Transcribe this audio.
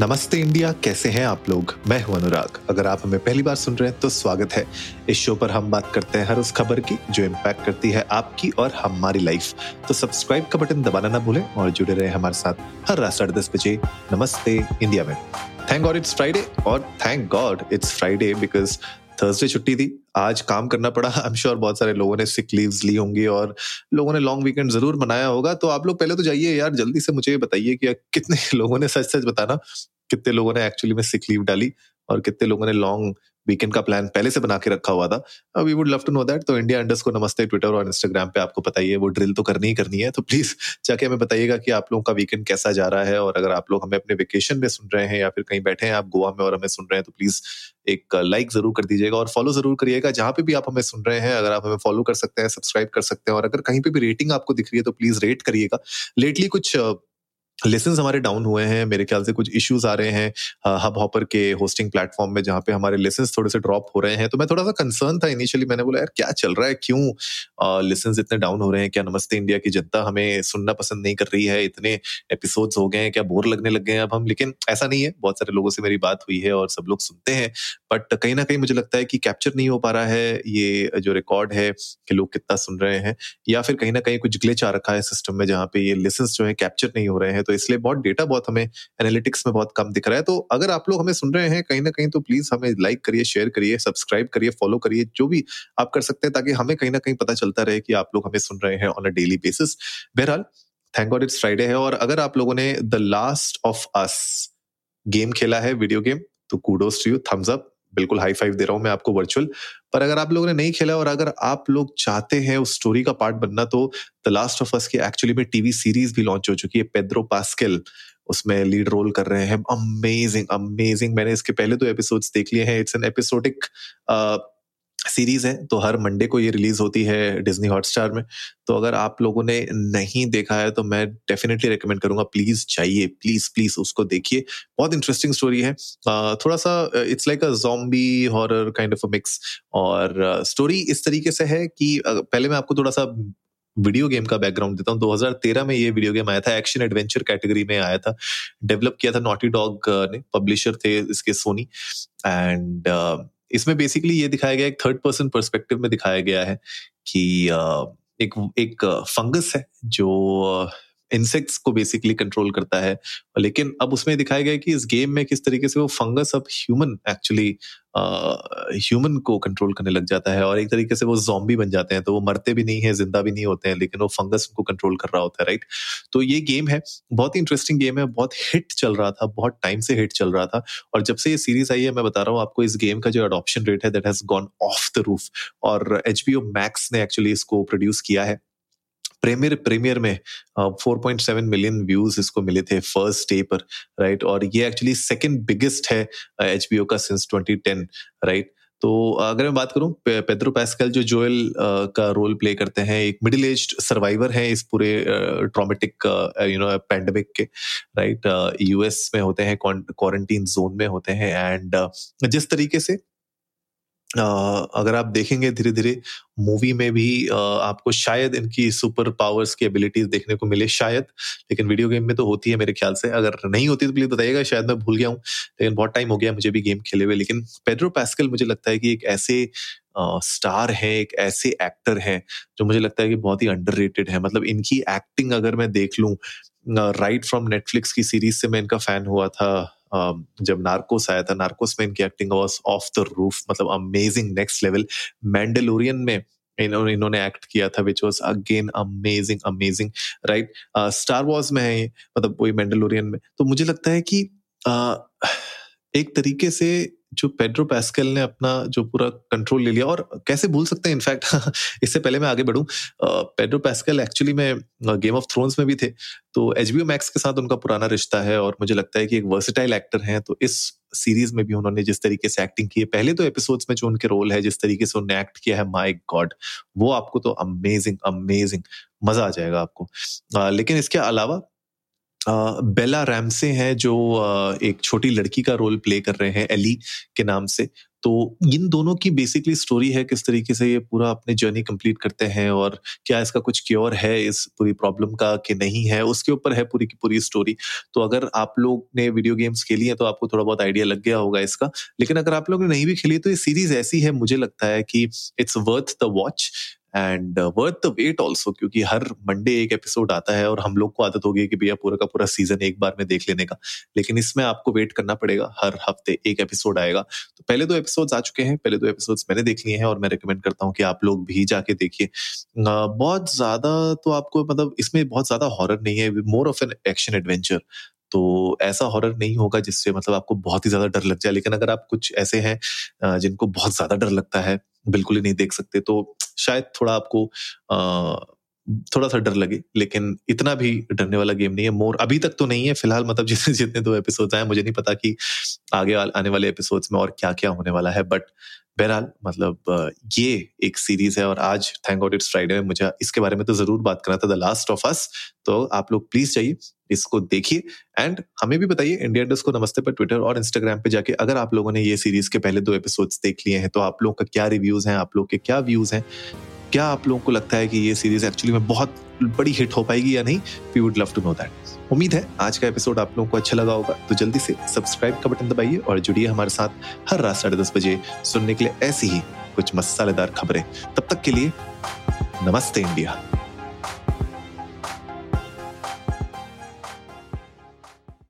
नमस्ते इंडिया, कैसे हैं आप लोग? मैं हूँ अनुराग। अगर आप हमें पहली बार सुन रहे हैं तो स्वागत है। इस शो पर हम बात करते हैं हर उस खबर की, जो इम्पैक्ट करती है आपकी और हमारी लाइफ तो सब्सक्राइब का बटन दबाना ना भूलें और जुड़े रहे हमारे साथ हर रात साढ़े दस बजे। नमस्ते इंडिया में। थैंक गॉड इट्स फ्राइडे और thank God it's Friday because Thursday छुट्टी थी। आज काम करना पड़ा। आई एम श्योर बहुत सारे लोगों ने सिक लीव्स ली होंगी और लोगों ने लॉन्ग वीकेंड ज़रूर मनाया होगा। तो आप लोग पहले तो जाइए यार, जल्दी से मुझे ये बताइए कि कितने लोगों ने सच सच बताना, कितने लोगों ने एक्चुअली में सिक लीव डाली और कितने लोगों ने लॉन्ग वीकेंड का प्लान पहले से बना के रखा हुआ था। We would love to know that तो इंडिया अंडर्स को नमस्ते ट्विटर और इंस्टाग्राम पे आपको पता ही वो ड्रिल तो करनी ही करनी है। तो प्लीज़ जाके हमें बताइएगा कि आप लोगों का वीकेंड कैसा जा रहा है और अगर आप लोग हमें अपने वेकेशन में सुन रहे हैं या फिर कहीं बैठे हैं आप गोवा में और हमें सुन रहे हैं तो प्लीज़ एक लाइक ज़रूर कर दीजिएगा और फॉलो ज़रूर करिएगा। जहाँ पे भी आप हमें सुन रहे हैं, अगर आप हमें फॉलो कर सकते हैं सब्सक्राइब कर सकते हैं और अगर कहीं पे भी रेटिंग आपको दिख रही है तो प्लीज़ रेट करिएगा। लेटली कुछ लेसन हमारे डाउन हुए हैं, मेरे ख्याल से कुछ इश्यूज़ आ रहे हैं हब हॉपर के होस्टिंग प्लेटफॉर्म में जहाँ पे हमारे लेसन थोड़े से ड्रॉप हो रहे हैं। तो मैं थोड़ा सा कंसर्न था इनिशियली मैंने बोला, यार, क्या चल रहा है? क्यों लेसन इतने डाउन हो रहे हैं? क्या नमस्ते इंडिया की जनता हमें सुनना पसंद नहीं कर रही है? इतने एपिसोड्स हो गए हैं, क्या बोर लगने लग गए हैं अब हम? लेकिन ऐसा नहीं है, बहुत सारे लोगों से मेरी बात हुई है और सब लोग सुनते हैं। बट कहीं ना कहीं मुझे लगता है कि कैप्चर नहीं हो पा रहा है, ये जो रिकॉर्ड है कि लोग कितना सुन रहे हैं। या फिर कहीं ना कहीं कुछ ग्लिच आ रखा है सिस्टम में जहाँ पे ये लेसन जो है कैप्चर नहीं हो रहे हैं। तो इसलिए बहुत डेटा बहुत हमें एनालिटिक्स में बहुत कम दिख रहा है। तो अगर आप लोग हमें सुन रहे हैं कहीं ना कहीं तो प्लीज़ हमें लाइक करिए शेयर करिए सब्सक्राइब करिए फॉलो करिए, जो भी आप कर सकते हैं ताकि हमें कहीं ना कहीं पता चलता रहे कि आप लोग हमें सुन रहे हैं ऑन अ डेली बेसिस बहरहाल थैंक गॉड इट्स फ्राइडे है और अगर आप लोगों ने the last of us game खेला है वीडियो गेम तो kudos to you thumbs up बिल्कुल हाई फाइव दे रहा हूँ मैं आपको वर्चुअल पर अगर आप लोगों ने नहीं खेला और अगर आप लोग चाहते हैं उस स्टोरी का पार्ट बनना तो द लास्ट ऑफ़ अस की एक्चुअली में टीवी सीरीज़ भी लॉन्च हो चुकी है पेद्रो पास्किल उसमें लीड रोल कर रहे हैं। अमेजिंग अमेजिंग मैंने इसके पहले दो एपिसोड्स देख लिए हैं। इट्स एन एपिसोडिक सीरीज़ है तो हर मंडे को ये रिलीज़ होती है डिज्नी हॉटस्टार में। तो अगर आप लोगों ने नहीं देखा है तो मैं डेफिनेटली रिकमेंड करूँगा। प्लीज़ चाहिए प्लीज़ प्लीज़ उसको देखिए। बहुत इंटरेस्टिंग स्टोरी है। थोड़ा सा it's like a zombie horror kind of a mix और स्टोरी इस तरीके से है कि पहले मैं आपको थोड़ा सा वीडियो गेम का बैकग्राउंड देता हूँ। 2013 में ये वीडियो गेम आया था एक्शन एडवेंचर कैटेगरी में आया था। डेवलप किया था नॉटी डॉग ने पब्लिशर थे इसके सोनी एंड इसमें बेसिकली ये दिखाया गया, एक थर्ड पर्सन परस्पेक्टिव में दिखाया गया है कि एक एक फंगस है जो इंसेक्ट्स को बेसिकली कंट्रोल करता है। लेकिन अब उसमें दिखाया गया कि इस गेम में किस तरीके से वो फंगस अब ह्यूमन एक्चुअली ह्यूमन को कंट्रोल करने लग जाता है और एक तरीके से वो जॉम्बी बन जाते हैं। तो वो मरते भी नहीं है, ज़िंदा भी नहीं होते हैं, लेकिन वो फंगस उनको कंट्रोल कर रहा होता है राइट तो ये गेम है, बहुत ही इंटरेस्टिंग गेम है, बहुत हिट चल रहा था, बहुत टाइम से हिट चल रहा था। और जब से ये सीरीज़ आई है, मैं बता रहा हूँ, आपको इस गेम का जो अडॉप्शन रेट है that has gone off the roof और HBO मैक्स ने एक्चुअली इसको प्रोड्यूस किया है। प्रीमियर प्रीमियर में four point seven million views इसको मिले थे फ़र्स्ट डे पर राइट और ये एक्चुअली सेकंड बिगेस्ट है एच uh, का सिंस 2010 राइट तो अगर मैं बात करूँ पेद्रो पैस्कल जो जोएल का रोल प्ले करते हैं एक मिडिल एज सर्वाइवर है इस पूरे ट्रॉमेटिक यू नो पैंडमिक के राइट यूएस में होते हैं क्वारंटीन जोन में होते हैं एंड जिस तरीके से अगर आप देखेंगे धीरे धीरे मूवी में भी आपको शायद इनकी सुपर पावर्स की एबिलिटीज देखने को मिले शायद लेकिन वीडियो गेम में तो होती है मेरे ख्याल से। अगर नहीं होती तो प्लीज़ बताइएगा शायद मैं भूल गया हूँ लेकिन बहुत टाइम हो गया मुझे भी गेम खेले हुए लेकिन पेड्रो पैस्कल मुझे लगता है कि एक ऐसे स्टार uh, है एक ऐसे एक्टर है जो मुझे लगता है कि बहुत ही अंडर है। मतलब इनकी एक्टिंग अगर मैं देख लूँ राइट फ्रॉम नेटफ्लिक्स की सीरीज़ से मैं इनका फ़ैन हुआ था जब नार्कोस आया था नार्कोस में इनकी acting was off the roof मतलब अमेजिंग नेक्स्ट लेवल मैंडलोरियन में इन्होंने इन्होंने एक्ट किया था which was again amazing amazing right Star Wars में है ये मतलब वही मैंडलोरियन में। तो मुझे लगता है कि uh, एक तरीके से जो पेड्रो पैस्कल ने अपना जो पूरा कंट्रोल ले लिया और कैसे भूल सकते हैं? इनफैक्ट इससे पहले मैं आगे बढ़ूं। पेड्रो पैस्कल एक्चुअली में गेम ऑफ़ थ्रोन्स में भी थे। तो एच मैक्स के साथ उनका पुराना रिश्ता है और मुझे लगता है कि एक वर्सिटाइल एक्टर हैं। तो इस सीरीज़ में भी उन्होंने जिस तरीके से एक्टिंग की है पहले तो एपिसोड्स में जो उनके रोल है जिस तरीके से उन्होंने एक्ट किया है माई गॉड वो आपको तो अमेजिंग अमेजिंग मज़ा आ जाएगा आपको। आ, लेकिन इसके अलावा बेला रैमसे हैं जो एक छोटी लड़की का रोल प्ले कर रहे हैं, एली के नाम से। तो इन दोनों की बेसिकली स्टोरी है किस तरीके से ये पूरा अपने जर्नी कंप्लीट करते हैं और क्या इसका कुछ क्योर है इस पूरी प्रॉब्लम का कि नहीं है, उसके ऊपर है पूरी की पूरी स्टोरी तो अगर आप लोग ने वीडियो गेम्स खेली है तो आपको थोड़ा बहुत आइडिया लग गया होगा इसका। लेकिन अगर आप लोग ने नहीं भी खेली तो ये सीरीज़ ऐसी है, मुझे लगता है कि it's worth the watch and worth the wait also क्योंकि हर मंडे एक एपिसोड आता है और हम लोग को आदत हो गई कि भैया पूरा का पूरा सीज़न एक बार में देख लेने का। लेकिन इसमें आपको वेट करना पड़ेगा, हर हफ़्ते एक एपिसोड आएगा। तो पहले दो एपिसोड आ चुके हैं, पहले दो एपिसोड मैंने देख लिए हैं और मैं रिकमेंड करता हूँ कि आप लोग भी जाके देखिए। बहुत ज़्यादा तो आपको मतलब इसमें बहुत ज़्यादा हॉरर नहीं है more of an action adventure तो ऐसा हॉरर नहीं होगा जिससे मतलब आपको बहुत ही ज़्यादा डर लग जाए। लेकिन अगर आप कुछ ऐसे हैं जिनको बहुत ज़्यादा डर लगता है, बिल्कुल ही नहीं देख सकते तो शायद थोड़ा आपको थोड़ा सा डर लगे, लेकिन इतना भी डरने वाला गेम नहीं है। मोर अभी तक तो नहीं है, फ़िलहाल मतलब जितने जितने दो एपिसोड आए, मुझे नहीं पता कि आगे आने वाले एपिसोड्स में और क्या क्या होने वाला है बट बहरहाल मतलब ये एक सीरीज़ है और आज थैंक गॉड इट्स फ्राइडे में मुझे इसके बारे में तो ज़रूर बात करना था द लास्ट ऑफ़ अस तो आप लोग प्लीज़ चाहिए इसको देखिए एंड हमें भी बताइए इंडिया इंडस्ट को नमस्ते पर ट्विटर और इंस्टाग्राम पे जाके अगर आप लोगों ने ये सीरीज़ के पहले दो एपिसोड्स देख लिए हैं तो आप लोगों का क्या रिव्यूज़ हैं, आप लोग के क्या व्यूज़ हैं क्या आप लोगों को लगता है कि ये सीरीज़ एक्चुअली में बहुत बड़ी हिट हो पाएगी या नहीं? We would love to know that उम्मीद है आज का एपिसोड आप लोगों को अच्छा लगा होगा। तो जल्दी से सब्सक्राइब का बटन दबाइए और जुड़िए हमारे साथ हर रात साढ़े दस बजे सुनने के लिए ऐसी ही कुछ मसालेदार खबरें। तब तक के लिए नमस्ते इंडिया।